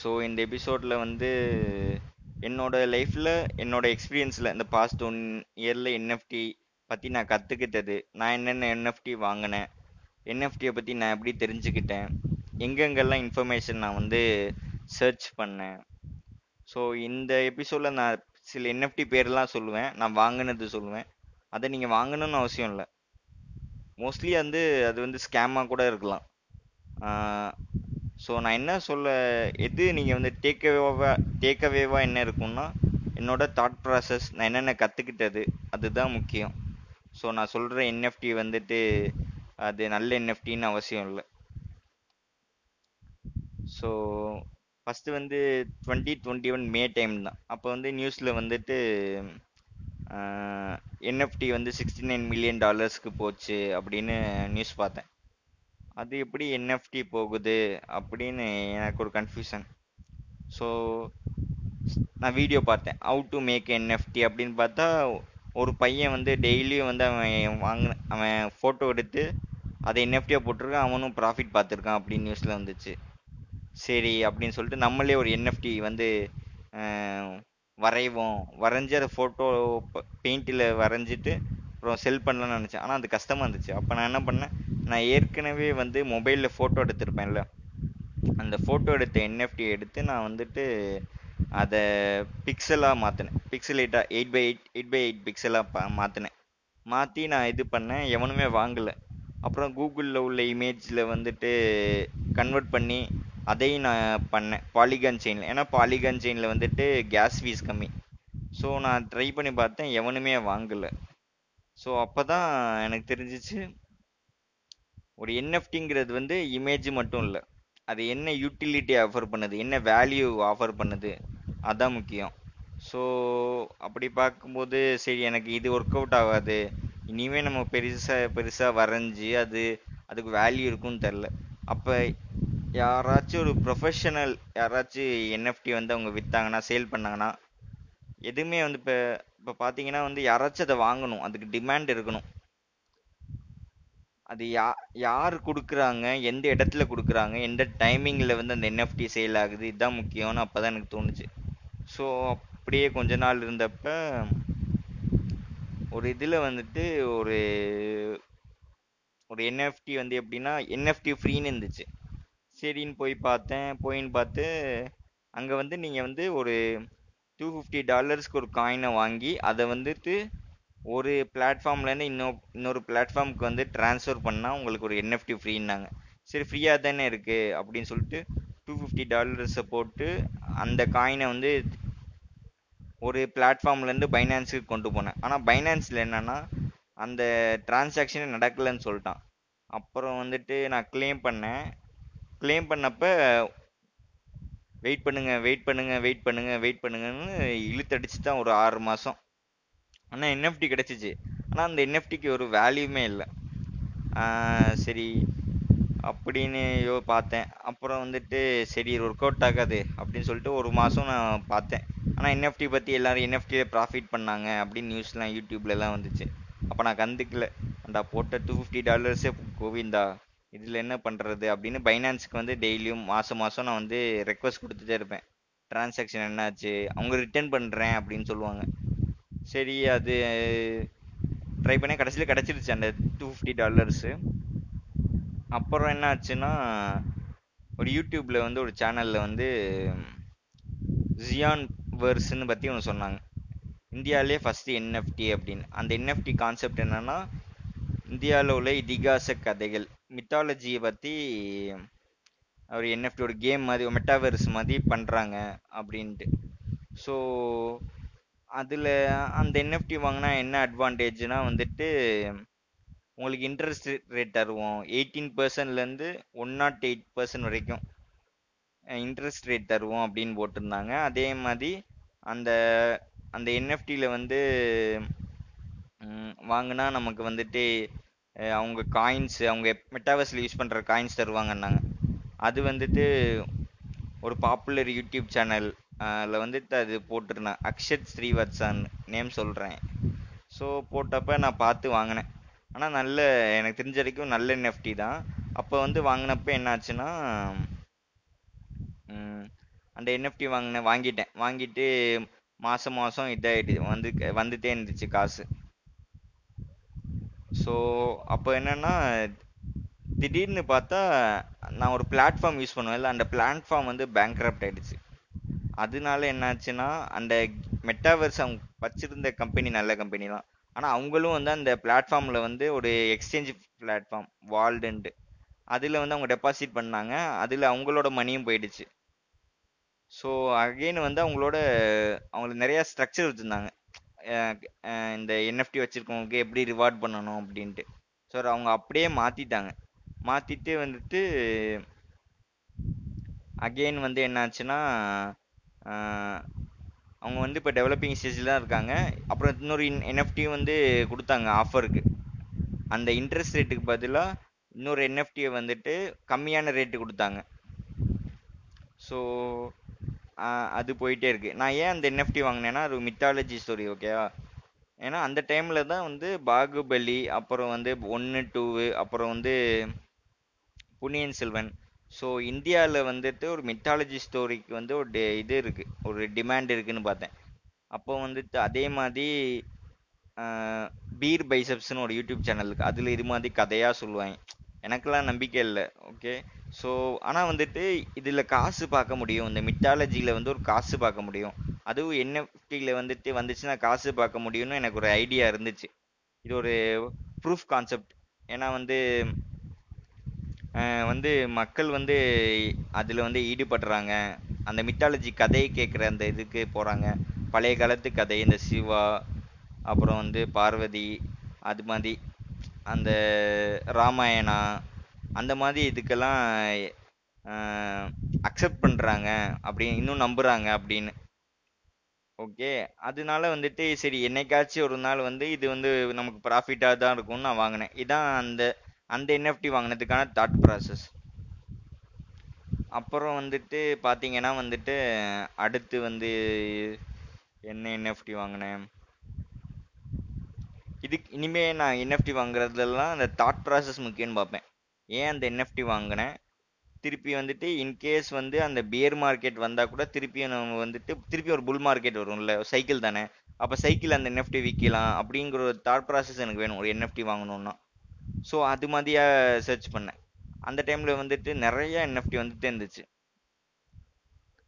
So இந்த எபிசோடில் வந்து என்னோட லைஃப்பில் என்னோட எக்ஸ்பீரியன்ஸில் இந்த பாஸ்ட் ஒன் இயரில் என்எஃப்டி பற்றி நான் கற்றுக்கிட்டது நான் என்னென்ன என்எஃப்டி வாங்கினேன் என்எஃப்டியை பற்றி நான் எப்படி தெரிஞ்சுக்கிட்டேன் எங்கெங்கெல்லாம் இன்ஃபர்மேஷன் நான் வந்து சர்ச் பண்ணேன். ஸோ இந்த எபிசோடில் நான் சில என்எஃப்டி பேர்லாம் சொல்லுவேன் நான் வாங்கினது சொல்லுவேன். அதை நீங்கள் வாங்கணும்னு அவசியம் இல்லை. மோஸ்ட்லி வந்து அது வந்து ஸ்கேமாக கூட இருக்கலாம். ஸோ நான் என்ன சொல்ல எது நீங்கள் வந்து டேக்அவேவாக டேக்அவேவாக என்ன இருக்கும்னா என்னோட தாட் ப்ராசஸ் நான் என்னென்ன கற்றுக்கிட்டது அதுதான் முக்கியம். ஸோ நான் சொல்கிற என்எஃப்டி வந்துட்டு அது நல்ல என்எஃப்டின்னு அவசியம் இல்லை. ஸோ ஃபஸ்ட்டு வந்து twenty twenty one May time தான். அப்போ வந்து நியூஸில் வந்துட்டு என்எஃப்டி வந்து சிக்ஸ்டி நைன் மில்லியன் டாலர்ஸ்க்கு போச்சு அப்படின்னு நியூஸ் பார்த்தேன். அது எப்படி என்எஃப்டி போகுது அப்படின்னு எனக்கு ஒரு கன்ஃபியூஷன் ஸோ நான் வீடியோ பார்த்தேன். ஹவு டு மேக் என்எஃப்டி அப்படின்னு பார்த்தா ஒரு பையன் வந்து டெய்லியும் வந்து அவன் வாங்கின அவன் ஃபோட்டோ எடுத்து அதை என்எஃப்டியாக போட்டிருக்கான் அவனும் ப்ராஃபிட் பார்த்துருக்கான் அப்படின்னு நியூஸில் வந்துச்சு. சரி அப்படின்னு சொல்லிட்டு நம்மளே ஒரு என்எஃப்டி வந்து வரைவோம். வரைஞ்சி அதை ஃபோட்டோ பெயிண்டில் வரைஞ்சிட்டு அப்புறம் செல் பண்ணலாம்னு நினச்சேன். ஆனால் அது கஷ்டமாக இருந்துச்சு. அப்போ நான் என்ன பண்ணேன்? நான் ஏற்கனவே வந்து மொபைலில் ஃபோட்டோ எடுத்திருப்பேன்ல. அந்த ஃபோட்டோ எடுத்த என்எஃப்டி எடுத்து நான் வந்துட்டு அதை பிக்சலாக மாற்றினேன் பிக்சலேட்டாக eight by eight eight by eight பிக்சலாக பா மாற்றினேன் மாற்றி நான் இது பண்ணேன் எவனுமே வாங்கலை. அப்புறம் கூகுளில் உள்ள இமேஜில் வந்துட்டு கன்வெர்ட் பண்ணி அதையும் நான் பண்ணேன் பாலிகான் செயினில் ஏன்னா பாலிகான் செயினில் வந்துட்டு கேஸ் ஃபீஸ் கம்மி. ஸோ நான் ட்ரை பண்ணி பார்த்தேன் எவனுமே வாங்கலை. ஸோ அப்போ தான் எனக்கு தெரிஞ்சிச்சு ஒரு என்எஃப்டிங்கிறது வந்து இமேஜ் மட்டும் இல்லை. அது என்ன யூட்டிலிட்டி ஆஃபர் பண்ணுது என்ன வேல்யூ ஆஃபர் பண்ணுது அதுதான் முக்கியம். ஸோ அப்படி பார்க்கும்போது சரி எனக்கு இது ஒர்க் அவுட் ஆகாது. இனிமேல் நம்ம பெருசாக பெருசாக வரைஞ்சி அது அதுக்கு வேல்யூ இருக்குன்னு தெரில அப்போ யாராச்சும் ஒரு ப்ரொஃபஷனல் யாராச்சும் என்எஃப்டி வந்து அவங்க விற்றாங்கன்னா சேல் பண்ணாங்கன்னா எதுவுமே வந்து இப்போ இப்போ பார்த்தீங்கன்னா வந்து யாராச்சும் அதை வாங்கணும். அதுக்கு டிமாண்ட் இருக்கணும். அது யா யார் கொடுக்குறாங்க? எந்த இடத்துல கொடுக்குறாங்க? எந்த டைமிங்கில் வந்து அந்த என்எஃப்டி சேல் ஆகுது? இதுதான் முக்கியம்னு அப்போ தான் எனக்கு தோணுச்சு. ஸோ அப்படியே கொஞ்ச நாள் இருந்தப்ப ஒரு இதில் வந்துட்டு ஒரு ஒரு என்எஃப்டி வந்து எப்படின்னா என்எஃப்டி ஃப்ரீன்னு இருந்துச்சு. சரின்னு போய் பார்த்தேன். போயின்னு பார்த்து அங்கே வந்து நீங்கள் வந்து ஒரு டூ ஃபிஃப்டி டாலர்ஸ்க்கு ஒரு காயினை வாங்கி அதை வந்துட்டு ஒரு பிளாட்ஃபார்ம்லேருந்து இன்னொரு இன்னொரு பிளாட்ஃபார்முக்கு வந்து ட்ரான்ஸ்ஃபர் பண்ணால் உங்களுக்கு ஒரு என்எஃப்டி ஃப்ரீன்னாங்க சரி ஃப்ரீயாக தானே இருக்குது அப்படின்னு சொல்லிட்டு டூ ஃபிஃப்டி டாலர்ஸை போட்டு அந்த காயினை வந்து ஒரு பிளாட்ஃபார்ம்லேருந்து பைனான்ஸுக்கு கொண்டு போனேன். ஆனால் பைனான்ஸில் என்னென்னா அந்த டிரான்சாக்ஷனே நடக்கலைன்னு சொல்லிட்டான். அப்புறம் வந்துட்டு நான் க்ளைம் பண்ணேன். க்ளைம் பண்ணப்போ வெயிட் பண்ணுங்கள் வெயிட் பண்ணுங்கள் வெயிட் பண்ணுங்கள் வெயிட் பண்ணுங்கன்னு இழுத்தடிச்சு தான் ஒரு ஆறு மாதம் ஆனால் என்எஃப்டி கிடச்சிச்சு. ஆனால் அந்த என்எஃப்டிக்கு ஒரு வேல்யூமே இல்லை. சரி அப்படின்னு யோ பார்த்தேன். அப்புறம் வந்துட்டு சரி ஒர்க் அவுட் ஆகாது அப்படின்னு சொல்லிட்டு ஒரு மாதம் நான் பார்த்தேன். ஆனால் என்எஃப்டி பற்றி எல்லோரும் என்எஃப்டியில் ப்ராஃபிட் பண்ணாங்க அப்படின்னு நியூஸ்லாம் யூடியூப்லலாம் வந்துச்சு. அப்போ நான் கந்துக்கல அந்த போட்ட டூ ஃபிஃப்டி டாலர்ஸே கோவிந்தா இதில் என்ன பண்ணுறது அப்படின்னு பைனான்ஸுக்கு வந்து டெய்லியும் மாதம் மாதம் நான் வந்து ரெக்வஸ்ட் கொடுத்துட்டே இருப்பேன். டிரான்சாக்ஷன் என்னாச்சு? அவங்க ரிட்டர்ன் பண்ணுறேன் அப்படின்னு சொல்லுவாங்க. சரி அது ட்ரை பண்ணி கடைசியில் கிடச்சிருச்சு அந்த டூ ஃபிஃப்டி டாலர்ஸு அப்புறம் என்ன ஆச்சுன்னா ஒரு யூடியூப்பில் வந்து ஒரு சேனலில் வந்து ஜியான் வேர்ஸ்ன்னு பற்றி ஒன்று சொன்னாங்க. இந்தியாவிலே ஃபஸ்ட்டு என்எஃப்டி அப்படின்னு. அந்த என்எஃப்டி கான்செப்ட் என்னென்னா இந்தியாவில் உள்ள இதிகாச கதைகள். மித்தாலஜியை பற்றி ஒரு என்எஃப்டி ஒரு கேம் மாதிரி மெட்டாவர்ஸ் மாதிரி பண்ணுறாங்க அப்படின்ட்டு. ஸோ அதில் அந்த என்எஃப்டி வாங்கினா என்ன அட்வான்டேஜ்னா வந்துட்டு உங்களுக்கு இன்ட்ரெஸ்ட் ரேட் தருவோம். எயிட்டீன் பர்சன்ட்லேருந்து ஒன் நாட் எயிட் பர்சன்ட் வரைக்கும் இன்ட்ரெஸ்ட் ரேட் தருவோம் அப்படின்னு போட்டிருந்தாங்க. அதே மாதிரி அந்த அந்த என்எஃப்டியில் வந்து வாங்கினா நமக்கு வந்துட்டு அவங்க காயின்ஸ் அவங்க மெட்டாவர்ஸில் யூஸ் பண்ணுற காயின்ஸ் தருவாங்கன்னாங்க. அது வந்துட்டு ஒரு பாப்புலர் யூடியூப் சேனல் அதில் வந்துட்டு அது போட்டிருந்தேன் அக்ஷத் ஸ்ரீவத்சன் நேம் சொல்கிறேன் ஸோ போட்டப்போ நான் பார்த்து வாங்கினேன். ஆனால் நல்ல எனக்கு தெரிஞ்ச வரைக்கும் நல்ல என்எஃப்டி தான். அப்போ வந்து வாங்கினப்ப என்னாச்சுன்னா அந்த என்எஃப்டி வாங்கினேன் வாங்கிட்டேன். வாங்கிட்டு மாதம் மாதம் இதாகிட்டு வந்து வந்துட்டே இருந்துச்சு காசு. ஸோ அப்போ என்னென்னா திடீர்னு பார்த்தா நான் ஒரு பிளாட்ஃபார்ம் யூஸ் பண்ணுவேன்ல அந்த பிளாட்ஃபார்ம் வந்து பேங்க்ரப்ட் ஆகிடுச்சு அதனால என்னாச்சுன்னா அந்த மெட்டாவர்ஸ் அவங்க வச்சிருந்த கம்பெனி நல்ல கம்பெனி தான். ஆனால் அவங்களும் வந்து அந்த பிளாட்ஃபார்மில் வந்து ஒரு எக்ஸ்சேஞ்ச் பிளாட்ஃபார்ம் வால்டுன்ட்டு அதில் வந்து அவங்க டெபாசிட் பண்ணாங்க. அதில் அவங்களோட மணியும் போயிடுச்சு. ஸோ அகெயின் வந்து அவங்களோட அவங்களுக்கு நிறையா ஸ்ட்ரக்சர் வச்சுருந்தாங்க. இந்த என்எஃப்டி வச்சுருக்கவங்களுக்கு எப்படி ரிவார்ட் பண்ணணும் அப்படின்ட்டு. ஸோ அவங்க அப்படியே மாற்றிட்டாங்க மாற்றிட்டு வந்துட்டு அகெயின் வந்து என்னாச்சுன்னா அவங்க வந்து இப்போ டெவலப்பிங் ஸ்டேஜில் தான் இருக்காங்க. அப்புறம் இன்னொரு இன் என்எஃப்டி வந்து கொடுத்தாங்க ஆஃபருக்கு அந்த இன்ட்ரெஸ்ட் ரேட்டுக்கு பதிலாக இன்னொரு என்எஃப்டியை வந்துட்டு கம்மியான ரேட்டு கொடுத்தாங்க. ஸோ அது போயிட்டே இருக்குது நான் ஏன் அந்த என்எஃப்டி வாங்கினேன்னா அது மித்தாலஜி ஸ்டோரி ஓகேவா ஏன்னா அந்த டைமில் தான் வந்து பாகுபலி அப்புறம் வந்து ஒன்று டூவு அப்புறம் வந்து புனியன் செல்வன் ஸோ இந்தியாவில் வந்துட்டு ஒரு மித்தாலஜி ஸ்டோரிக்கு வந்து ஒரு இது இருக்குது ஒரு டிமாண்ட் இருக்குதுன்னு பார்த்தேன். அப்போ வந்துட்டு அதே மாதிரி பீர் பைசப்ஸ்னு ஒரு யூடியூப் சேனல் இருக்குது அதில் இது மாதிரி கதையாக சொல்லுவாங்க. எனக்கெல்லாம் நம்பிக்கை இல்லை. ஓகே ஸோ ஆனால் வந்துட்டு இதில் காசு பார்க்க முடியும். இந்த மித்தாலஜியில் வந்து ஒரு காசு பார்க்க முடியும். அதுவும் என்எஃப்டியில் வந்துட்டு வந்துச்சுன்னா காசு பார்க்க முடியும்னு எனக்கு ஒரு ஐடியா இருந்துச்சு. இது ஒரு ப்ரூஃப் கான்செப்ட் ஏன்னா வந்து வந்து மக்கள் வந்து அதில் வந்து ஈடுபடுறாங்க. அந்த மித்தாலஜி கதையை கேட்குற அந்த இதுக்கு போகிறாங்க பழைய காலத்து கதை இந்த சிவா அப்புறம் வந்து பார்வதி அது மாதிரி அந்த ராமாயணா அந்த மாதிரி இதுக்கெல்லாம் அக்செப்ட் பண்ணுறாங்க அப்படி இன்னும் நம்புகிறாங்க அப்படின்னு. ஓகே அதனால வந்துட்டு சரி என்னைக்காச்சும் ஒரு நாள் வந்து இது வந்து நமக்கு ப்ராஃபிட்டாக தான் இருக்கும்னு நான் வாங்கினேன். இதான் அந்த அந்த என்எஃப்டி வாங்கினதுக்கான தாட் ப்ராசஸ் அப்புறம் வந்துட்டு பார்த்தீங்கன்னா வந்துட்டு அடுத்து வந்து என்ன என்எஃப்டி வாங்கினேன். இதுக்கு இனிமே நான் என்எஃப்டி வாங்குறதுலாம் அந்த தாட் ப்ராசஸ் முக்கியம்னு பார்ப்பேன் ஏன் அந்த என்எஃப்டி வாங்கினேன்? திருப்பி வந்துட்டு இன்கேஸ் வந்து அந்த பியர் மார்க்கெட் வந்தால் கூட திருப்பி நம்ம வந்துட்டு திருப்பி ஒரு புல் மார்க்கெட் வரும்ல சைக்கிள் தானே. அப்போ சைக்கிள் அந்த என்எஃப்டி விற்கலாம் அப்படிங்கிற ஒரு தாட் ப்ராசஸ் எனக்கு வேணும் ஒரு என்எஃப்டி வாங்கணுன்னா ஸோ அது மாதிரியா சர்ச் பண்ணேன். அந்த டைமில் வந்துட்டு நிறைய என்எஃப்டி வந்துட்டு இருந்துச்சு.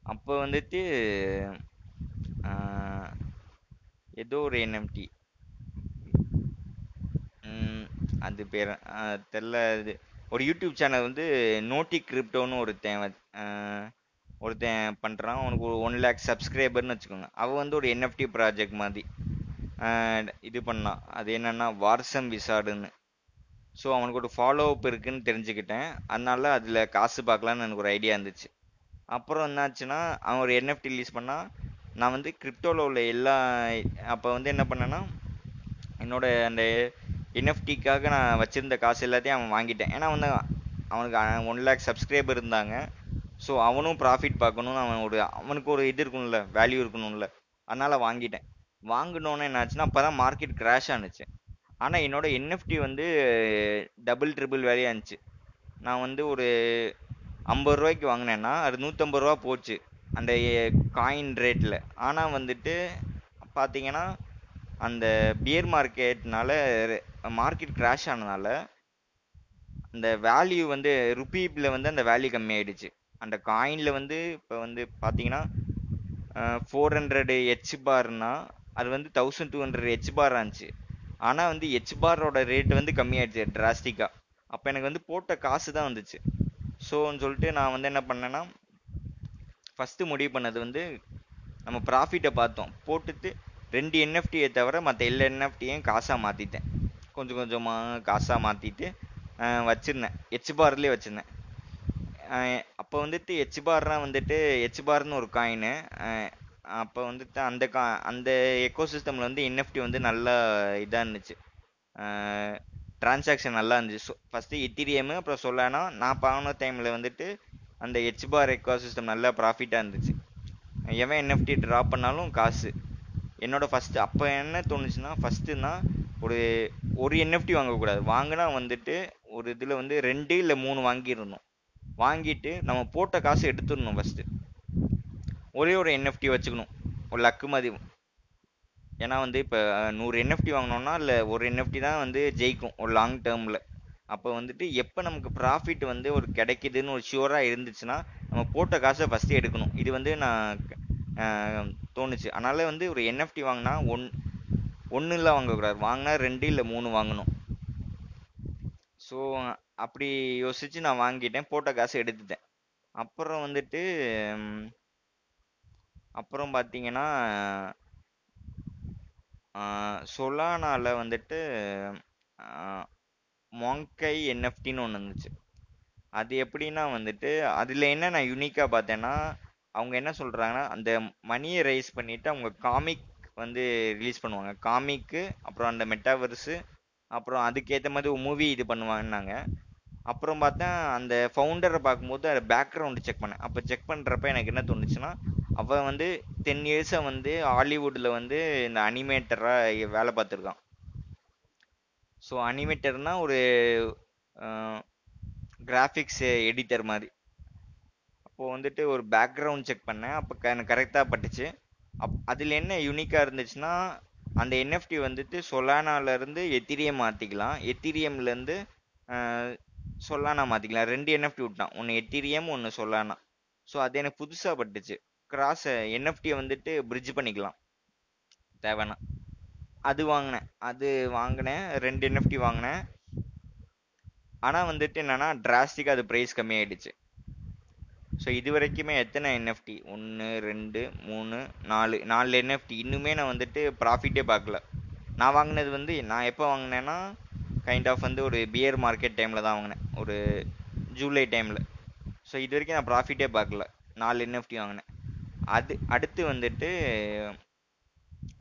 அப்போ வந்துட்டு ஏதோ ஒரு என்எஃப்டி அது பேர் தெரில இது ஒரு யூடியூப் சேனல் வந்து நோட்டி கிரிப்டோன்னு ஒருத்தன் ஒருத்தன் பண்ணுறான் அவனுக்கு ஒரு ஒன் லேக் சப்ஸ்கிரைபர்னு வச்சுக்கோங்க. அவன் வந்து ஒரு என்எஃப்டி ப்ராஜெக்ட் மாதிரி இது பண்ணான். அது என்னென்னா வார்சம் விசாடுன்னு ஸோ அவனுக்கு ஒரு ஃபாலோ அப் இருக்குன்னு தெரிஞ்சுக்கிட்டேன். அதனால அதில் காசு பார்க்கலான்னு எனக்கு ஒரு ஐடியா இருந்துச்சு. அப்புறம் என்னாச்சுன்னா அவன் ஒரு என்எஃப்டி ரிலீஸ் பண்ணால் நான் வந்து கிரிப்டோவில் உள்ள எல்லா அப்போ வந்து என்ன பண்ணேன்னா என்னோட அந்த என்எஃப்டிக்காக நான் வச்சுருந்த காசு எல்லாத்தையும் அவன் வாங்கிட்டேன். ஏன்னா வந்து அவனுக்கு ஒன் லேக் சப்ஸ்கிரைபர் இருந்தாங்க. ஸோ அவனும் ப்ராஃபிட் பார்க்கணும்னு அவன் ஒரு அவனுக்கு ஒரு இது இருக்கணும்ல வேல்யூ இருக்கணும்ல. அதனால் வாங்கிட்டேன். வாங்கினோன்னே என்னாச்சுன்னா அப்போ தான் மார்க்கெட் கிராஷ் ஆனுச்சு. ஆனால் என்னோட என்எஃப்டி வந்து டபுள் ட்ரிபிள் வேலையாக இருந்துச்சு. நான் வந்து ஒரு ஐம்பது ரூபாய்க்கு வாங்கினேன்னா அது நூற்றம்பது ரூபா போச்சு அந்த காயின் ரேட்டில் ஆனால் வந்துட்டு பார்த்தீங்கன்னா அந்த பியர் மார்க்கெட்னால மார்க்கெட் கிராஷ் ஆனதுனால அந்த வேல்யூ வந்து ருப்பீப்பில் வந்து அந்த வேல்யூ கம்மியாயிடுச்சு. அந்த காயினில் வந்து இப்போ வந்து பார்த்தீங்கன்னா ஃபோர் ஹண்ட்ரடு ஹெச் பார்னால் அது வந்து thousand two hundred H bar இருந்துச்சு. ஆனால் வந்து ஹெச் பாரோட ரேட் வந்து கம்மியாயிடுச்சு டிராஸ்டிக்காக அப்போ எனக்கு வந்து போட்ட காசு தான் வந்துச்சு ஸோன்னு சொல்லிட்டு நான் வந்து என்ன பண்ணேன்னா ஃபஸ்ட்டு முடிவு பண்ணது வந்து நம்ம ப்ராஃபிட்டை பார்த்தோம். போட்டுட்டு ரெண்டு என்எஃப்டியை தவிர மற்ற எல்லா என்எஃப்டியும் காசாக மாற்றிட்டேன் கொஞ்சம் கொஞ்சமாக காசாக மாற்றிட்டு வச்சுருந்தேன். ஹெச் பார்லேயே வச்சுருந்தேன். அப்போ வந்துட்டு ஹெச் பார்னா வந்துட்டு ஹெச் பார்னு ஒரு காயினு அப்போ வந்துட்டு அந்த கா அந்த எக்கோ சிஸ்டமில் வந்து என்எஃப்டி வந்து நல்லா இதாக இருந்துச்சு. டிரான்சாக்ஷன் நல்லா இருந்துச்சு. ஸோ ஃபஸ்ட்டு எத்திரியமு அப்புறம் சொல்லானா நான் பாவன டைமில் வந்துட்டு அந்த ஹெச் பார் எக்கோசிஸ்டம் நல்லா ப்ராஃபிட்டாக இருந்துச்சு. எவன் என்எஃப்டி ட்ராப் பண்ணாலும் காசு. என்னோடய ஃபஸ்ட்டு அப்போ என்ன தோணுச்சுன்னா ஃபஸ்ட்டுன்னா ஒரு ஒரு என்எஃப்டி வாங்கக்கூடாது. வாங்கினா வந்துட்டு ஒரு இதில் வந்து ரெண்டு இல்லை மூணு வாங்கிடணும். வாங்கிட்டு நம்ம போட்ட காசு எடுத்துடணும் ஃபஸ்ட்டு ஒரே ஒரு என்எஃப்டி வச்சுக்கணும். ஒரு லக்கு மாதிரி ஏன்னா வந்து இப்போ நூறு என்எஃப்டி வாங்கினோம்னா இல்லை ஒரு என்எஃப்டி தான் வந்து ஜெயிக்கும் ஒரு லாங் டேர்மில் அப்போ வந்துட்டு எப்போ நமக்கு ப்ராஃபிட் வந்து ஒரு கிடைக்குதுன்னு ஒரு ஷுவராக இருந்துச்சுன்னா நம்ம போட்ட காசை ஃபஸ்ட்டு எடுக்கணும். இது வந்து நான் தோணுச்சு. அதனால வந்து ஒரு என்எஃப்டி வாங்கினா ஒன் ஒன்று இல்லை வாங்கக்கூடாது. வாங்கினா ரெண்டு இல்லை மூணு வாங்கணும். ஸோ அப்படி யோசித்து நான் வாங்கிட்டேன் போட்ட காசு எடுத்துட்டேன். அப்புறம் வந்துட்டு அப்புறம் பார்த்தீங்கன்னா சொலானாவில் வந்துட்டு மொங்கை என்எஃப்டின்னு ஒன்று இருந்துச்சு. அது எப்படின்னா வந்துட்டு அதில் என்ன நான் யூனிக்காக பார்த்தேன்னா அவங்க என்ன சொல்கிறாங்கன்னா அந்த மணியை ரைஸ் பண்ணிவிட்டு அவங்க காமிக் வந்து ரிலீஸ் பண்ணுவாங்க. காமிக்கு அப்புறம் அந்த மெட்டாவர்ஸு அப்புறம் அதுக்கேற்ற மாதிரி ஒரு மூவி இது பண்ணுவாங்கன்னாங்க. அப்புறம் பார்த்தா அந்த ஃபவுண்டரை பார்க்கும்போது அதை பேக்ரவுண்டு செக் பண்ணேன். அப்போ செக் பண்ணுறப்ப எனக்கு என்ன தோணுச்சுன்னா அவன் வந்து டென் இயர்ஸாக வந்து ஹாலிவுட்டில் வந்து இந்த அனிமேட்டராக வேலை பார்த்துருக்கான். ஸோ அனிமேட்டர்னால் ஒரு கிராஃபிக்ஸ் எடிட்டர் மாதிரி. அப்போது வந்துட்டு ஒரு பேக்ரவுண்ட் செக் பண்ணேன். அப்போ எனக்கு கரெக்டாக பட்டுச்சு. அப் அதில் என்ன யூனிக்காக இருந்துச்சுன்னா அந்த என்எஃப்டி வந்துட்டு சொலானாலேருந்து எத்திரியம் மாற்றிக்கலாம் எத்திரியம்லேருந்து சொல்லானா மாற்றிக்கலாம் ரெண்டு என்எஃப்டி விட்டான். ஒன்று எத்திரியம் ஒன்று சொல்லானா ஸோ அது எனக்கு புதுசாக பட்டுச்சு. கிராஸ் என்எஃப்டியை வந்துட்டு பிரிட்ஜ் பண்ணிக்கலாம். தேவைன்னா. அது வாங்கினேன். அது வாங்கினேன். ரெண்டு என்எஃப்டி வாங்கினேன். ஆனால் வந்துட்டு என்னென்னா டிராஸ்டிக்காக அது ப்ரைஸ் கம்மியாயிடுச்சு. ஸோ இது வரைக்குமே எத்தனை என்எஃப்டி ஒன்று ரெண்டு மூணு நாலு. நாலு என்எஃப்டி இன்னுமே நான் வந்துட்டு ப்ராஃபிட்டே பார்க்கல. நான் வாங்கினது வந்து நான் எப்போ வாங்கினேன்னா கைண்ட் ஆஃப் வந்து ஒரு பியர் மார்க்கெட் டைமில் தான் வாங்கினேன். ஒரு ஜூலை டைமில் ஸோ இது வரைக்கும் நான் ப்ராஃபிட்டே பார்க்கல. நாலு என்எஃப்டி வாங்கினேன். அது அடுத்து வந்துட்டு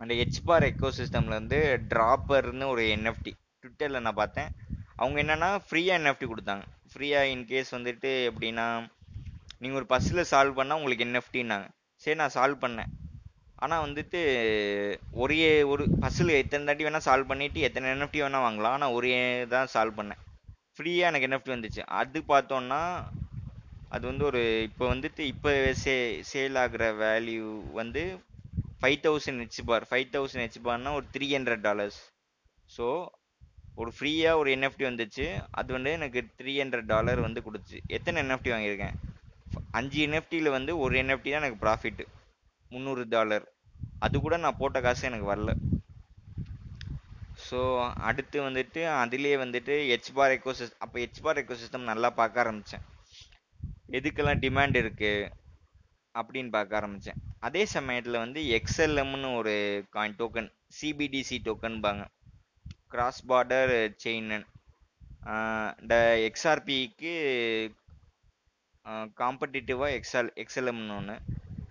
அந்த ஹெச்பார் எக்கோ சிஸ்டமில் வந்து ட்ராப்பர்னு ஒரு என்எஃப்டி ட்விட்டரில் நான் பார்த்தேன். அவங்க என்னன்னா ஃப்ரீயாக என்எஃப்டி கொடுத்தாங்க. ஃப்ரீயாக இன்கேஸ் வந்துட்டு எப்படின்னா நீங்கள் ஒரு பஸ்ஸில் சால்வ் பண்ணால் உங்களுக்கு என்எஃப்டின்னாங்க சரி நான் சால்வ் பண்ணேன். ஆனால் வந்துட்டு ஒரே ஒரு பஸ்ஸில் எத்தனை தாட்டி வேணால் சால்வ் பண்ணிவிட்டு எத்தனை என்எஃப்டி வேணால் வாங்கலாம். ஆனால் ஒரே தான் சால்வ் பண்ணேன். ஃப்ரீயாக எனக்கு என்எஃப்டி வந்துச்சு. அது பார்த்தோன்னா அது வந்து ஒரு இப்போ வந்துட்டு இப்போ சே சேல் ஆகுற வேல்யூ வந்து five thousand H bar five thousand H பார்னா ஒரு த்ரீ ஹண்ட்ரட் டாலர்ஸ் ஸோ ஒரு ஃப்ரீயாக ஒரு என்எஃப்டி வந்துச்சு. அது வந்து எனக்கு த்ரீ ஹண்ட்ரட் டாலர் வந்து கொடுத்துச்சு. எத்தனை என்எஃப்டி வாங்கியிருக்கேன்? அஞ்சு என்எஃப்டியில் வந்து ஒரு என்எஃப்டி தான் எனக்கு ப்ராஃபிட்டு முந்நூறு டாலர் அது கூட நான் போட்ட காசு எனக்கு வரல. ஸோ அடுத்து வந்துட்டு அதிலே வந்துட்டு ஹெச்பார் பார் அப்போ ஹெச்பார் எக்கோ சிஸ்டம் நல்லா பார்க்க ஆரம்பித்தேன் எதுக்கெல்லாம் டிமாண்ட் இருக்குது அப்படின்னு பார்க்க ஆரம்பித்தேன் அதே சமயத்தில் வந்து எக்ஸ்எல்எம்னு ஒரு காயின் டோக்கன் சிபிடிசி டோக்கன்பாங்க கிராஸ் பார்டர் செயின் இந்த எக்ஸ்ஆர்பிக்கு காம்படிட்டிவாக எக்ஸ்எல் எக்ஸ்எல்எம்னு ஒன்று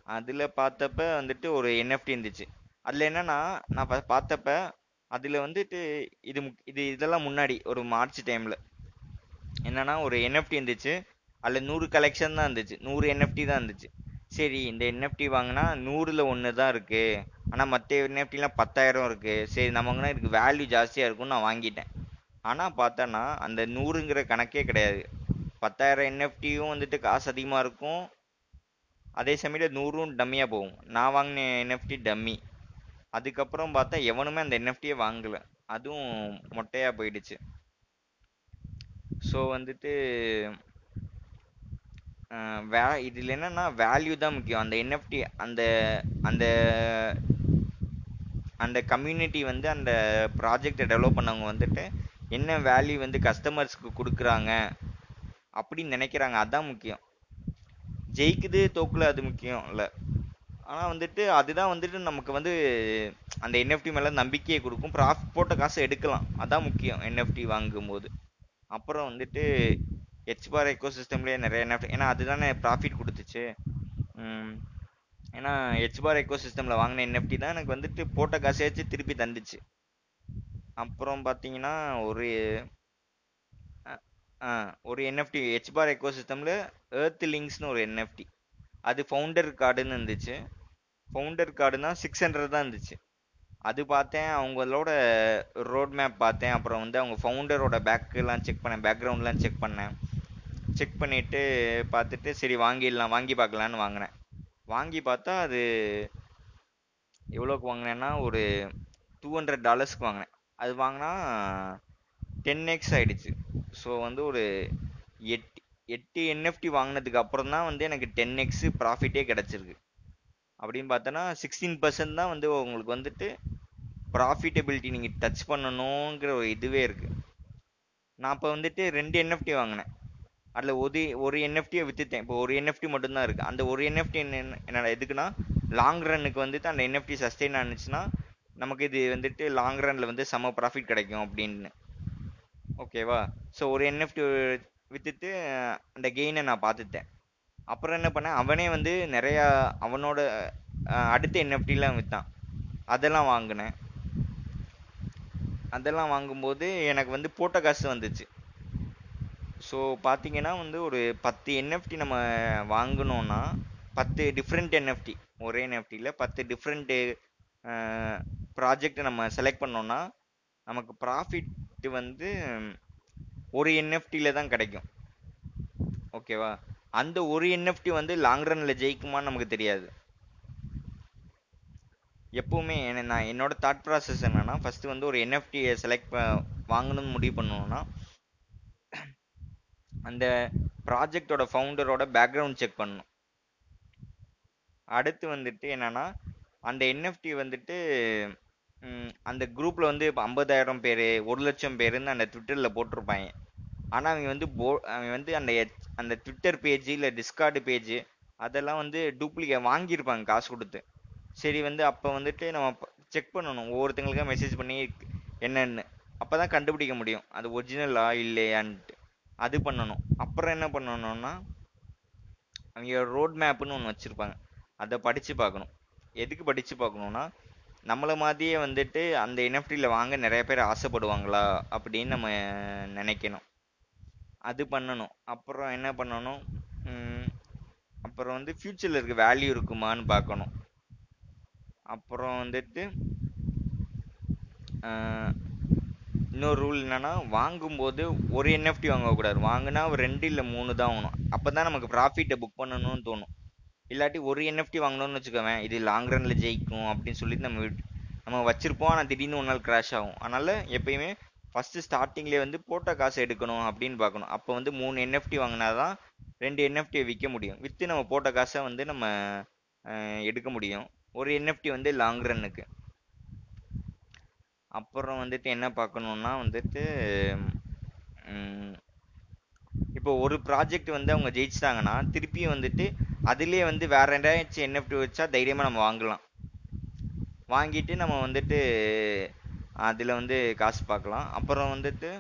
அதில் பார்த்தப்ப வந்துட்டு ஒரு என்எஃப்டி இருந்துச்சு. அதில் என்னென்னா நான் பா- பார்த்தப்ப அதில் வந்துட்டு இது முக்- இது இதெல்லாம் முன்னாடி ஒரு மார்ச் டைமில் என்னன்னா ஒரு என்எஃப்டி இருந்துச்சு. அதில் நூறு கலெக்ஷன் தான் இருந்துச்சு. நூறு என்எஃப்டி தான் இருந்துச்சு. சரி இந்த என்எஃப்டி வாங்கினா நூறில் ஒன்று தான் இருக்குது ஆனால் மற்ற என்எஃப்டிலாம் பத்தாயிரம் இருக்குது சரி நம்ம வாங்கினா இதுக்கு வேல்யூ ஜாஸ்தியாக இருக்கும்னு நான் வாங்கிட்டேன். ஆனால் பார்த்தோன்னா அந்த நூறுங்கிற கணக்கே கிடையாது. பத்தாயிரம் என்எஃப்டியும் வந்துட்டு காசு அதிகமாக இருக்கும். அதே சமயத்தில் நூறும் டம்மியாக போகும். நான் வாங்கின என்எஃப்டி டம்மி. அதுக்கப்புறம் பார்த்தா எவனுமே அந்த என்எஃப்டியை வாங்கலை. அதுவும் மொட்டையாக போயிடுச்சு. ஸோ வந்துட்டு வே இதில் என்னென்னா வேல்யூ தான் முக்கியம். அந்த என்எஃப்டி அந்த அந்த அந்த கம்யூனிட்டி வந்து அந்த ப்ராஜெக்டை டெவலப் பண்ணவங்க வந்துட்டு என்ன வேல்யூ வந்து கஸ்டமர்ஸ்க்கு கொடுக்குறாங்க அப்படின்னு நினைக்கிறாங்க. அதுதான் முக்கியம். ஜெயிக்குது தோக்குல அது முக்கியம் இல்லை. ஆனால் வந்துட்டு அதுதான் வந்துட்டு நமக்கு வந்து அந்த என்எஃப்டி மேலே நம்பிக்கையை கொடுக்கும். ப்ராஃபிட் போட்ட காசை எடுக்கலாம். அதுதான் முக்கியம் என்எஃப்டி வாங்கும்போது. அப்புறம் வந்துட்டு ஹெச்பார் எக்கோ சிஸ்டம்லேயே நிறைய என்எஃப்டி ஏன்னா அதுதானே ப்ராஃபிட் கொடுத்துச்சு. ஏன்னா ஹெச்பார் எக்கோ சிஸ்டமில் வாங்கின என்எஃப்டி தான் எனக்கு வந்துட்டு போட்ட காசையாச்சு திருப்பி தந்துச்சு. அப்புறம் பார்த்தீங்கன்னா ஒரு ஒரு என்எஃப்டி ஹெச்பார் எக்கோ சிஸ்டமில் ஏர்த் லிங்க்ஸ்னு ஒரு என்எஃப்டி அது ஃபவுண்டர் கார்டுன்னு இருந்துச்சு. ஃபவுண்டர் கார்டுனா சிக்ஸ் ஹண்ட்ரட் தான் இருந்துச்சு. அது பார்த்தேன் அவங்களோட ரோட் மேப் பார்த்தேன். அப்புறம் வந்து அவங்க ஃபவுண்டரோட பேக்கெல்லாம் செக் பண்ணேன் பேக்ரவுண்ட்லாம் செக் பண்ணேன். செக் பண்ணிவிட்டு பார்த்துட்டு சரி வாங்கிடலாம் வாங்கி பார்க்கலான்னு வாங்கினேன். வாங்கி பார்த்தா அது எவ்வளோக்கு வாங்கினேன்னா ஒரு டூ ஹண்ட்ரட் டாலர்ஸ்க்கு வாங்கினேன். அது வாங்கினா டென் எக்ஸ் ஆகிடுச்சு ஸோ வந்து ஒரு எட்டு எட்டு என்எஃப்டி வாங்கினதுக்கு அப்புறம் தான் வந்து எனக்கு டென் எக்ஸ் ப்ராஃபிட்டே கிடச்சிருக்கு. அப்படின்னு பார்த்தோன்னா சிக்ஸ்டீன் பர்சன்ட் தான் வந்து உங்களுக்கு வந்துட்டு ப்ராஃபிட்டபிலிட்டி நீங்கள் டச் பண்ணணுங்கிற ஒரு இதுவே இருக்குது நான் இப்போ வந்துட்டு ரெண்டு என்எஃப்டி வாங்கினேன். அதில் ஒரு ஒரு என்எஃப்டியை விற்றுட்டேன் இப்போ ஒரு என்எஃப்டி மட்டும்தான் இருக்குது அந்த ஒரு என்எஃப்டி என்ன என்னோட எதுக்குன்னா லாங் ரன்னுக்கு வந்துட்டு அந்த என்எஃப்டி சஸ்டெயின் ஆனிச்சுன்னா நமக்கு இது வந்துட்டு லாங் ரன்னில் வந்து செம்ம ப்ராஃபிட் கிடைக்கும் அப்படின்னு. ஓகேவா ஸோ ஒரு என்எஃப்டி விற்றுட்டு அந்த கெயினை நான் பார்த்துட்டேன். அப்புறம் என்ன பண்ணேன்? அவனே வந்து நிறையா அவனோட அடுத்த என்எஃப்டிலாம் விற்றான் அதெல்லாம் வாங்கினேன். அதெல்லாம் வாங்கும்போது எனக்கு வந்து போட்ட காசு வந்துச்சு. ஸோ பார்த்தீங்கன்னா வந்து ஒரு பத்து என்எஃப்டி நம்ம வாங்கினோன்னா பத்து டிஃப்ரெண்ட் என்எஃப்டி ஒரே என்எஃப்டியில் பத்து டிஃப்ரெண்ட்டு ப்ராஜெக்ட் நம்ம செலக்ட் பண்ணோன்னா நமக்கு ப்ராஃபிட் வந்து ஒரு என்எஃப்டியில் தான் கிடைக்கும். ஓகேவா அந்த ஒரு என்எஃப்டி வந்து லாங் ரன்னில் ஜெயிக்குமான்னு நமக்கு தெரியாது. எப்பவுமே நான் என்னோட தாட் ப்ராசஸ் என்னன்னா ஃபர்ஸ்ட் வந்து ஒரு என்எஃப்டியை செலக்ட் வாங்கணும்னு முடிவு பண்ணணும்னா அந்த ப்ராஜெக்டோட ஃபவுண்டரோட பேக்ரவுண்ட் செக் பண்ணணும். அடுத்து வந்துட்டு என்னன்னா அந்த என்எஃப்டி வந்துட்டு அந்த குரூப்பில் வந்து இப்போ ஐம்பதாயிரம் பேர் ஒரு லட்சம் பேருன்னு அந்த ட்விட்டரில் போட்டிருப்பாங்க. ஆனால் அவங்க வந்து போ அவங்க வந்து அந்த அந்த ட்விட்டர் பேஜ் இல்லை டிஸ்கார்டு பேஜ் அதெல்லாம் வந்து டூப்ளிகேட் வாங்கியிருப்பாங்க காசு கொடுத்து. சரி வந்து அப்போ வந்துட்டு நம்ம செக் பண்ணணும். ஒவ்வொருத்தங்களுக்கும் மெசேஜ் பண்ணி என்னன்னு. அப்போ தான் கண்டுபிடிக்க முடியும். அது ஒரிஜினலா இல்லையான்ட்டு. அது பண்ணணும். அப்புறம் என்ன பண்ணணும்னா அவங்க ரோட் மேப்னு ஒன்று வச்சுருப்பாங்க. அதை படித்து பார்க்கணும். எதுக்கு படித்து பார்க்கணுன்னா நம்மளை மாதிரியே வந்துட்டு அந்த என்எஃப்டியில் வாங்க நிறைய பேர் ஆசைப்படுவாங்களா அப்படின்னு நம்ம நினைக்கணும். அது பண்ணணும். அப்புறம் என்ன பண்ணணும்? அப்புறம் வந்து ஃப்யூச்சரில் இருக்க வேல்யூ இருக்குமான்னு பார்க்கணும். அப்புறம் வந்துட்டு இன்னொரு ரூல் என்னன்னா வாங்கும்போது ஒரு என்எஃப்டி வாங்கக்கூடாது. வாங்கினா ஒரு ரெண்டு இல்லை மூணு தான் வாங்கணும். அப்போ தான் நமக்கு ப்ராஃபிட்டை புக் பண்ணணும்னு தோணும். இல்லாட்டி ஒரு என்எஃப்டி வாங்கணும்னு வச்சுக்கோவேன். இது லாங் ரன்ல ஜெயிக்கும் அப்படின்னு சொல்லிட்டு நம்ம விட்- நம்ம வச்சிருப்போம். ஆனால் திடீர்னு ஒரு நாள் கிராஷ் ஆகும். அதனால எப்பயுமே ஃபர்ஸ்ட் ஸ்டார்டிங்லேயே வந்து போட்ட காசு எடுக்கணும் அப்படின்னு பார்க்கணும். அப்போ வந்து மூணு என்எஃப்டி வாங்கினா தான் ரெண்டு என்எஃப்டியை விற்க முடியும். விற்று நம்ம போட்ட காசை வந்து நம்ம எடுக்க முடியும். ஒரு என்எஃப்டி வந்து லாங் ரன்னுக்கு அப்புறம் வந்துட்டு என்ன பார்க்கணுன்னா வந்துட்டு இப்போ ஒரு ப்ராஜெக்ட் வந்து அவங்க ஜெயிச்சிட்டாங்கன்னா திருப்பியும் வந்துட்டு அதுலேயே வந்து வேற ஏதாச்சும் என்எஃப்டி வச்சா தைரியமாக நம்ம வாங்கலாம். வாங்கிட்டு நம்ம வந்துட்டு அதில் வந்து காசு பார்க்கலாம். அப்புறம் வந்துட்டு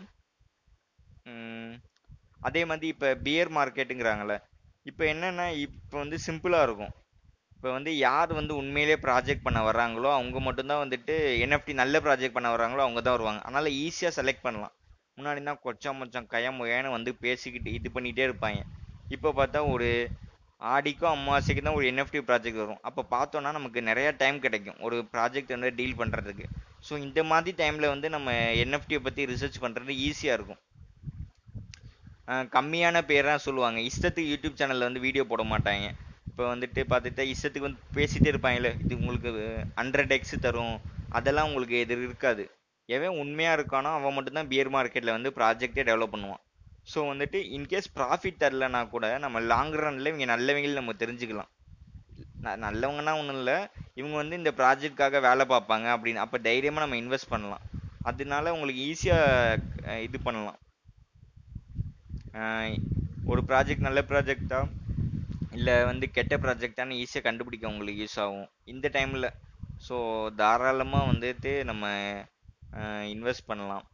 அதே மாதிரி இப்போ பியர் மார்க்கெட்டுங்கிறாங்கள்ல இப்போ என்னென்னா இப்போ வந்து சிம்பிளாக இருக்கும். இப்போ வந்து யார் வந்து உண்மையிலே ப்ராஜெக்ட் பண்ண வர்றாங்களோ அவங்க மட்டும்தான் வந்துட்டு என்எஃப்டி நல்ல ப்ராஜெக்ட் பண்ண வர்றாங்களோ அவங்க தான் வருவாங்க. அதனால் ஈஸியாக செலக்ட் பண்ணலாம். முன்னாடினா கொச்சா மொச்சம் கயம் முயன்னு வந்து பேசிக்கிட்டு இது பண்ணிகிட்டே இருப்பாங்க. இப்போ பார்த்தா ஒரு ஆடிக்கும் அமாவாசைக்கு தான் ஒரு என்எஃப்டி ப்ராஜெக்ட் வரும். அப்போ பார்த்தோன்னா நமக்கு நிறையா டைம் கிடைக்கும் ஒரு ப்ராஜெக்ட் வந்து டீல் பண்ணுறதுக்கு ஸோ இந்த மாதிரி டைமில் வந்து நம்ம என்எஃப்டியை பற்றி ரிசர்ச் பண்ணுறது ஈஸியாக இருக்கும். கம்மியான பேர் தான் சொல்லுவாங்க. இஷ்டத்துக்கு யூடியூப் சேனலில் வந்து வீடியோ போட மாட்டாங்க. இப்போ வந்துட்டு பார்த்துட்டா இஷ்டத்துக்கு வந்து பேசிட்டே இருப்பாங்கல்ல இது உங்களுக்கு ஹண்ட்ரட் எக்ஸ் தரும் அதெல்லாம் உங்களுக்கு எது இருக்காது. எவன் உண்மையாக இருக்கானோ அவன் மட்டும்தான் பியர் மார்க்கெட்டில் வந்து ப்ராஜெக்டே டெவலப் பண்ணுவான். ஸோ வந்துட்டு இன்கேஸ் ப்ராஃபிட் தரலனா கூட நம்ம லாங் ரன்ல இவங்க நல்லவங்களும் நம்ம தெரிஞ்சுக்கலாம். ந- நல்லவங்கன்னா ஒன்றும் இல்லை இவங்க வந்து இந்த ப்ராஜெக்ட்காக வேலை பார்ப்பாங்க அப்படின்னு அப்போ தைரியமாக நம்ம இன்வெஸ்ட் பண்ணலாம். அதனால உங்களுக்கு ஈஸியாக இது பண்ணலாம். ஒரு ப்ராஜெக்ட் நல்ல ப்ராஜெக்டாக இல்லை வந்து கெட்ட ப்ராஜெக்டான்னு ஈஸியாக கண்டுபிடிக்க உங்களுக்கு யூஸ் ஆகும். இந்த டைமில் ஸோ தாராளமாக வந்துட்டு நம்ம இன்வெஸ்ட் பண்ணலாம்.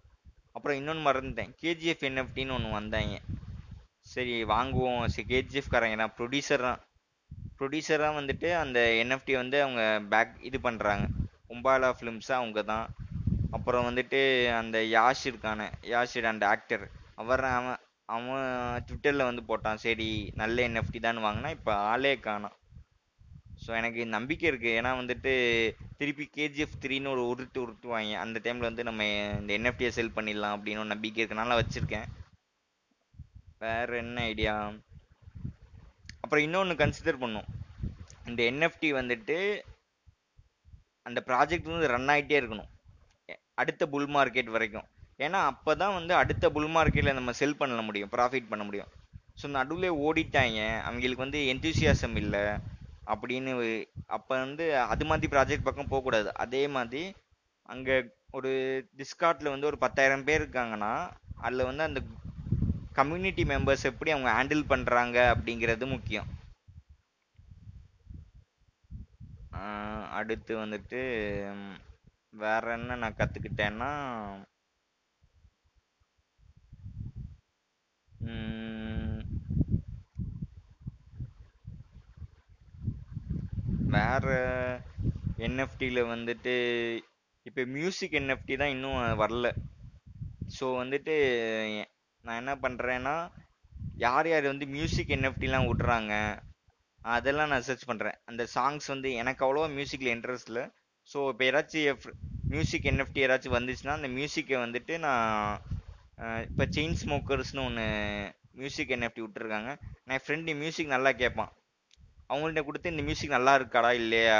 அப்புறம் இன்னொன்று மறந்துட்டேன். கேஜிஎஃப் என்எஃப்டின்னு ஒன்று வந்தாங்க. சரி வாங்குவோம். சரி கேஜிஎஃப் காரங்க தான். ப்ரொடியூசர் தான். ப்ரொடியூசராக வந்துட்டு அந்த என்எஃப்டி வந்து அவங்க பேக் இது பண்ணுறாங்க உம்பாலா ஃபிலிம்ஸாக அவங்க தான். அப்புறம் வந்துட்டு அந்த யாஷ் இருக்கான யாஷிர் அந்த ஆக்டர் அவர் அவன் அவன் ட்விட்டரில் வந்து போட்டான். சரி நல்ல என்எஃப்டி தான் வாங்கினா இப்போ ஆளே காணும். ஸோ எனக்கு நம்பிக்கை இருக்குது ஏன்னா வந்துட்டு திருப்பி கேஜிஎஃப் த்ரீன்னு ஒரு உருட்டு உருட்டுவாங்க அந்த டைமில் வந்து நம்ம இந்த என்எஃப்டியை செல் பண்ணிடலாம் அப்படின்னு ஒரு நம்பிக்கை இருக்கனால வச்சுருக்கேன். வேறு என்ன ஐடியா அப்புறம் இன்னொன்று கன்சிடர் பண்ணும். இந்த என்எஃப்டி வந்துட்டு அந்த ப்ராஜெக்ட் வந்து ரன் ஆகிட்டே இருக்கணும். அடுத்த புல் மார்க்கெட் வரைக்கும். ஏன்னா அப்போ தான் வந்து அடுத்த புல் மார்க்கெட்டில் நம்ம செல் பண்ண முடியும் ப்ராஃபிட் பண்ண முடியும். ஸோ நடுவில் ஓடிட்டாங்க அவங்களுக்கு வந்து எந்தூசியாசம் இல்லை. அப்படின்னு அப்போ வந்து அது மாதிரி ப்ராஜெக்ட் பக்கம் போகக்கூடாது. அதே மாதிரி அங்கே ஒரு டிஸ்கார்ட்டில் வந்து ஒரு பத்தாயிரம் பேர் இருக்காங்கன்னா அதில் வந்து அந்த கம்யூனிட்டி மெம்பர்ஸ் எப்படி அவங்க ஹேண்டில் பண்ணுறாங்க அப்படிங்கிறது முக்கியம். அடுத்து வந்துட்டு வேற என்ன நான் கற்றுக்கிட்டேன்னா Mm. வேற என்எஃப்டியில் வந்துட்டு இப்போ மியூசிக் என்எஃப்டி தான் இன்னும் வரல. ஸோ வந்துட்டு நான் என்ன பண்ணுறேன்னா யார் யார் வந்து மியூசிக் என்எஃப்டிலாம் விட்றாங்க அதெல்லாம் நான் சர்ச் பண்ணுறேன் அந்த சாங்ஸ் வந்து எனக்கு அவ்வளோவா மியூசிக்கில் இன்ட்ரெஸ்ட் இல்லை. ஸோ இப்போ யாராச்சும் மியூசிக் என்எஃப்டி யாராச்சும் வந்துச்சுன்னா அந்த மியூசிக்கை வந்துட்டு நான் இப்போ செயின் ஸ்மோக்கர்ஸ்னு ஒன்று மியூசிக் என்எஃப்டி விட்டுருக்காங்க. நான் ஃப்ரெண்டு மியூசிக் நல்லா கேட்பான் அவங்கள்ட்ட கொடுத்து இந்த மியூசிக் நல்லா இருக்காடா இல்லையா?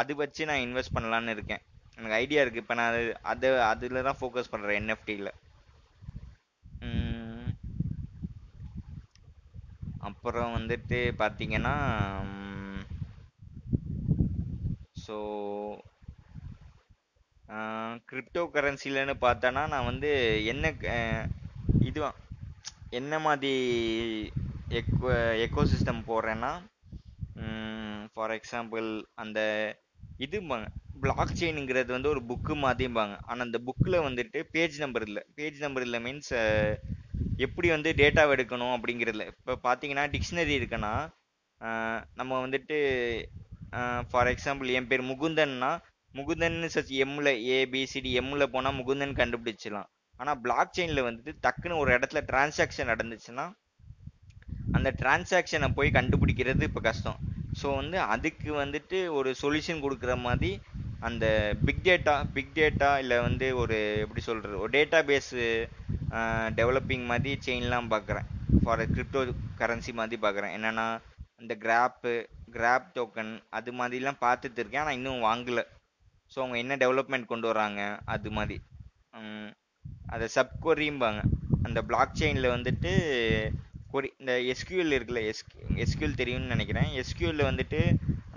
அது வச்சு நான் இன்வெஸ்ட் பண்ணலான்னு இருக்கேன். எனக்கு ஐடியா இருக்குது இப்போ நான் அது அது அதில் தான் ஃபோக்கஸ் பண்ணுறேன் என்எஃப்டியில் அப்புறம் வந்துட்டு பார்த்தீங்கன்னா ஸோ கிரிப்டோ கரன்சிலன்னு பார்த்தோன்னா நான் வந்து என்ன அஹ், என்ன மாதிரி எக்கோ எக்கோ சிஸ்டம் போடுறேன்னா ஃபார் எக்ஸாம்பிள் அந்த இதும்பாங்க. பிளாக் செயினுங்கிறது வந்து ஒரு புக்கு மாதிரிம்பாங்க. ஆனால் அந்த புக்கில் வந்துட்டு பேஜ் நம்பர் இல்லை. பேஜ் நம்பர் இல்லை மீன்ஸ் எப்படி வந்து டேட்டாவை எடுக்கணும் அப்படிங்கிறதுல. இப்போ பார்த்தீங்கன்னா டிக்ஷனரி இருக்குன்னா நம்ம வந்துட்டு ஃபார் எக்ஸாம்பிள் என் பேர் முகுந்தன்னா முகுந்தன் சச் எம்ல ஏபிசிடி எம்ல போனால் முகுந்தன் கண்டுபிடிச்சிடலாம். ஆனால் பிளாக் செயினில் வந்துட்டு டக்குன்னு ஒரு இடத்துல டிரான்சாக்ஷன் நடந்துச்சுன்னா அந்த டிரான்சாக்ஷனை போய் கண்டுபிடிக்கிறது இப்போ கஷ்டம். ஸோ வந்து அதுக்கு வந்துட்டு ஒரு சொல்யூஷன் கொடுக்குற மாதிரி அந்த பிக் டேட்டா பிக் டேட்டா இல்லை வந்து ஒரு எப்படி சொல்கிறது ஒரு டேட்டா பேஸு டெவலப்பிங் மாதிரி செயின்லாம் பார்க்குறேன் ஃபார் கிரிப்டோ கரன்சி மாதிரி பார்க்குறேன் என்னென்னா இந்த கிராப்பு கிராப் டோக்கன் அது மாதிரிலாம் பார்த்துட்டு இருக்கேன். ஆனால் இன்னும் வாங்கலை. ஸோ அவங்க என்ன டெவலப்மெண்ட் கொண்டு வராங்க அது மாதிரி. அதை அதை சப்கொரிம்பாங்க அந்த பிளாக் செயினில் வந்துட்டு கொரி இந்த எஸ்கியூஎல் இருக்குல்ல எஸ் எஸ்கியூஎல் தெரியும்னு நினைக்கிறேன். எஸ்கியூஎல்ல வந்துட்டு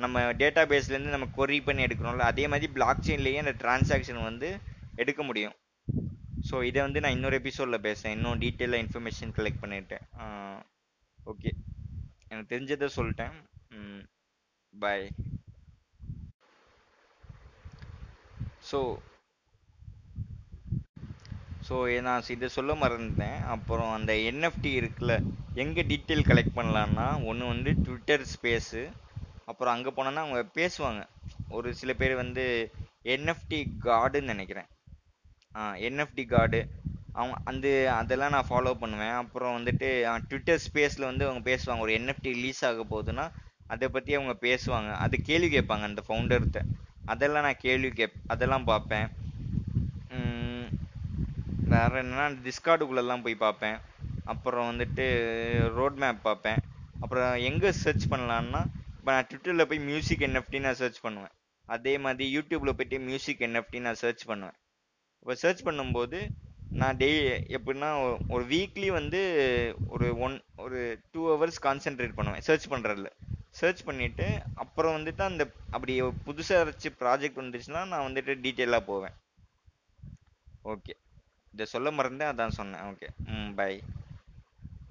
நம்ம டேட்டா பேஸ்லேருந்து நம்ம கொரி பண்ணி எடுக்கிறோம்ல அதே மாதிரி பிளாக் செயின்லேயே அந்த டிரான்சாக்ஷன் வந்து எடுக்க முடியும். ஸோ இதை வந்து நான் இன்னொரு எபிசோடில் பேசுகிறேன் இன்னும் டீட்டெயிலாக இன்ஃபர்மேஷன் கலெக்ட் பண்ணிட்டேன் ஓகே எனக்கு தெரிஞ்சதை சொல்லிட்டேன். பாய் ஸோ ஸோ நான் இதை சொல்ல மறந்துட்டேன். அப்புறம் அந்த என்எஃப்டி இருக்குல்ல எங்கே டீட்டெயில் கலெக்ட் பண்ணலான்னா ஒன்று வந்து ட்விட்டர் ஸ்பேஸு அப்புறம் அங்கே போனோன்னா அவங்க பேசுவாங்க. ஒரு சில பேர் வந்து என்எஃப்டி கார்டுன்னு நினைக்கிறேன். ஆ என்எஃப்டி கார்டு அவங்க அந்த அதெல்லாம் நான் ஃபாலோ பண்ணுவேன். அப்புறம் வந்துட்டு ட்விட்டர் ஸ்பேஸில் வந்து அவங்க பேசுவாங்க. ஒரு என்எஃப்டி ரிலீஸ் ஆக போகுதுன்னா அதை பற்றி அவங்க பேசுவாங்க. அது கேள்வி கேட்பாங்க அந்த ஃபவுண்டர்கிட்ட அதெல்லாம் நான் கேள்வி கேப் அதெல்லாம் பார்ப்பேன். வேறு என்னென்னா டிஸ்கார்டுக்குள்ளெல்லாம் போய் பார்ப்பேன். அப்புறம் வந்துட்டு ரோட் மேப் பார்ப்பேன். அப்புறம் எங்கே சர்ச் பண்ணலான்னா இப்போ நான் ட்விட்டரில் போய் மியூசிக் என்எஃப்டி நான் சர்ச் பண்ணுவேன். அதே மாதிரி யூடியூப்பில் போய்ட்டு மியூசிக் என்எஃப்டி நான் சர்ச் பண்ணுவேன். இப்போ சர்ச் பண்ணும்போது நான் டெய் எப்படின்னா ஒரு வீக்லி வந்து ஒரு ஒன் ஒரு டூ ஹவர்ஸ் கான்சென்ட்ரேட் பண்ணுவேன் சர்ச் பண்ணுறதுல சர்ச் பண்ணிவிட்டு அப்புறம் வந்துட்டு அந்த அப்படி புதுசாக ஏதாச்சும் ப்ராஜெக்ட் வந்துச்சுன்னா நான் வந்துட்டு டீட்டெயிலாக போவேன். ஓகே இதை சொல்ல மறந்தேன் அதான் சொன்னேன். ஓகே ம் பை